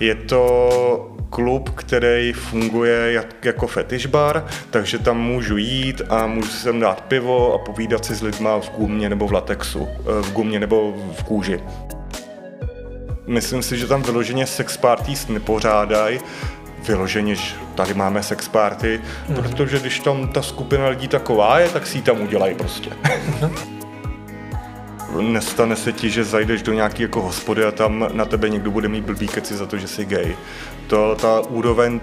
Je to klub, který funguje jak, jako fetish bar, takže tam můžu jít a můžu si sem dát pivo a povídat si s lidma v gumě nebo v latexu, eh, v gumě nebo v kůži. Myslím si, že tam vyloženě sex parties nepořádají, vyloženě, že tady máme sex party, mm. protože když tam ta skupina lidí taková je, tak si ji tam udělají prostě. Nestane se ti, že zajdeš do nějaké jako hospody a tam na tebe někdo bude mít blbý keci za to, že jsi gay. To, ta úroveň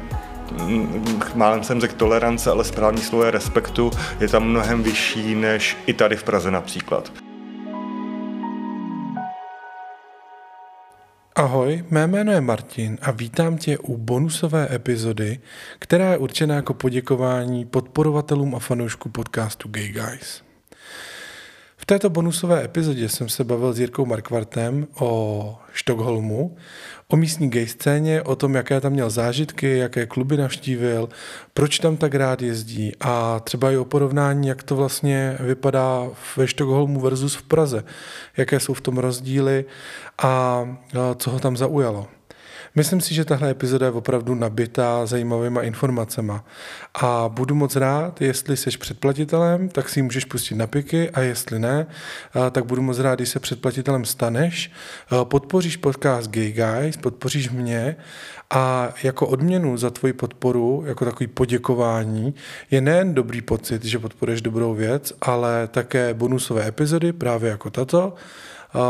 mm, málem jsem řekl tolerance, ale správný slovo je respektu, je tam mnohem vyšší než i tady v Praze například. Ahoj, mé jméno je Martin a vítám tě u bonusové epizody, která je určená jako poděkování podporovatelům a fanoušků podcastu Gay Guys. V této bonusové epizodě jsem se bavil s Jirkou Markvartem o Štokholmu, o místní gay scéně, o tom, jaké tam měl zážitky, jaké kluby navštívil, proč tam tak rád jezdí a třeba i o porovnání, jak to vlastně vypadá ve Štokholmu versus v Praze, jaké jsou v tom rozdíly a co ho tam zaujalo. Myslím si, že tahle epizoda je opravdu nabitá zajímavýma informacemi. A budu moc rád, jestli jsi předplatitelem, tak si ji můžeš pustit na piky a jestli ne, tak budu moc rád, když se předplatitelem staneš, podpoříš podcast Gay Guys, podpoříš mě a jako odměnu za tvoji podporu, jako takový poděkování, je nejen dobrý pocit, že podporuješ dobrou věc, ale také bonusové epizody, právě jako tato,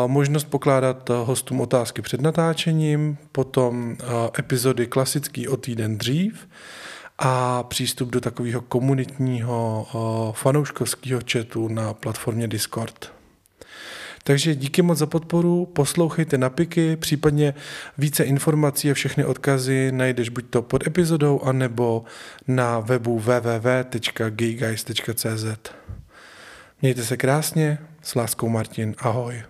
možnost pokládat hostům otázky před natáčením, potom epizody klasický o týden dřív a přístup do takového komunitního fanouškovského chatu na platformě Discord. Takže díky moc za podporu, poslouchejte napiky, případně více informací a všechny odkazy najdeš buď to pod epizodou, anebo na webu www.gayguys.cz. Mějte se krásně, s láskou Martin, ahoj.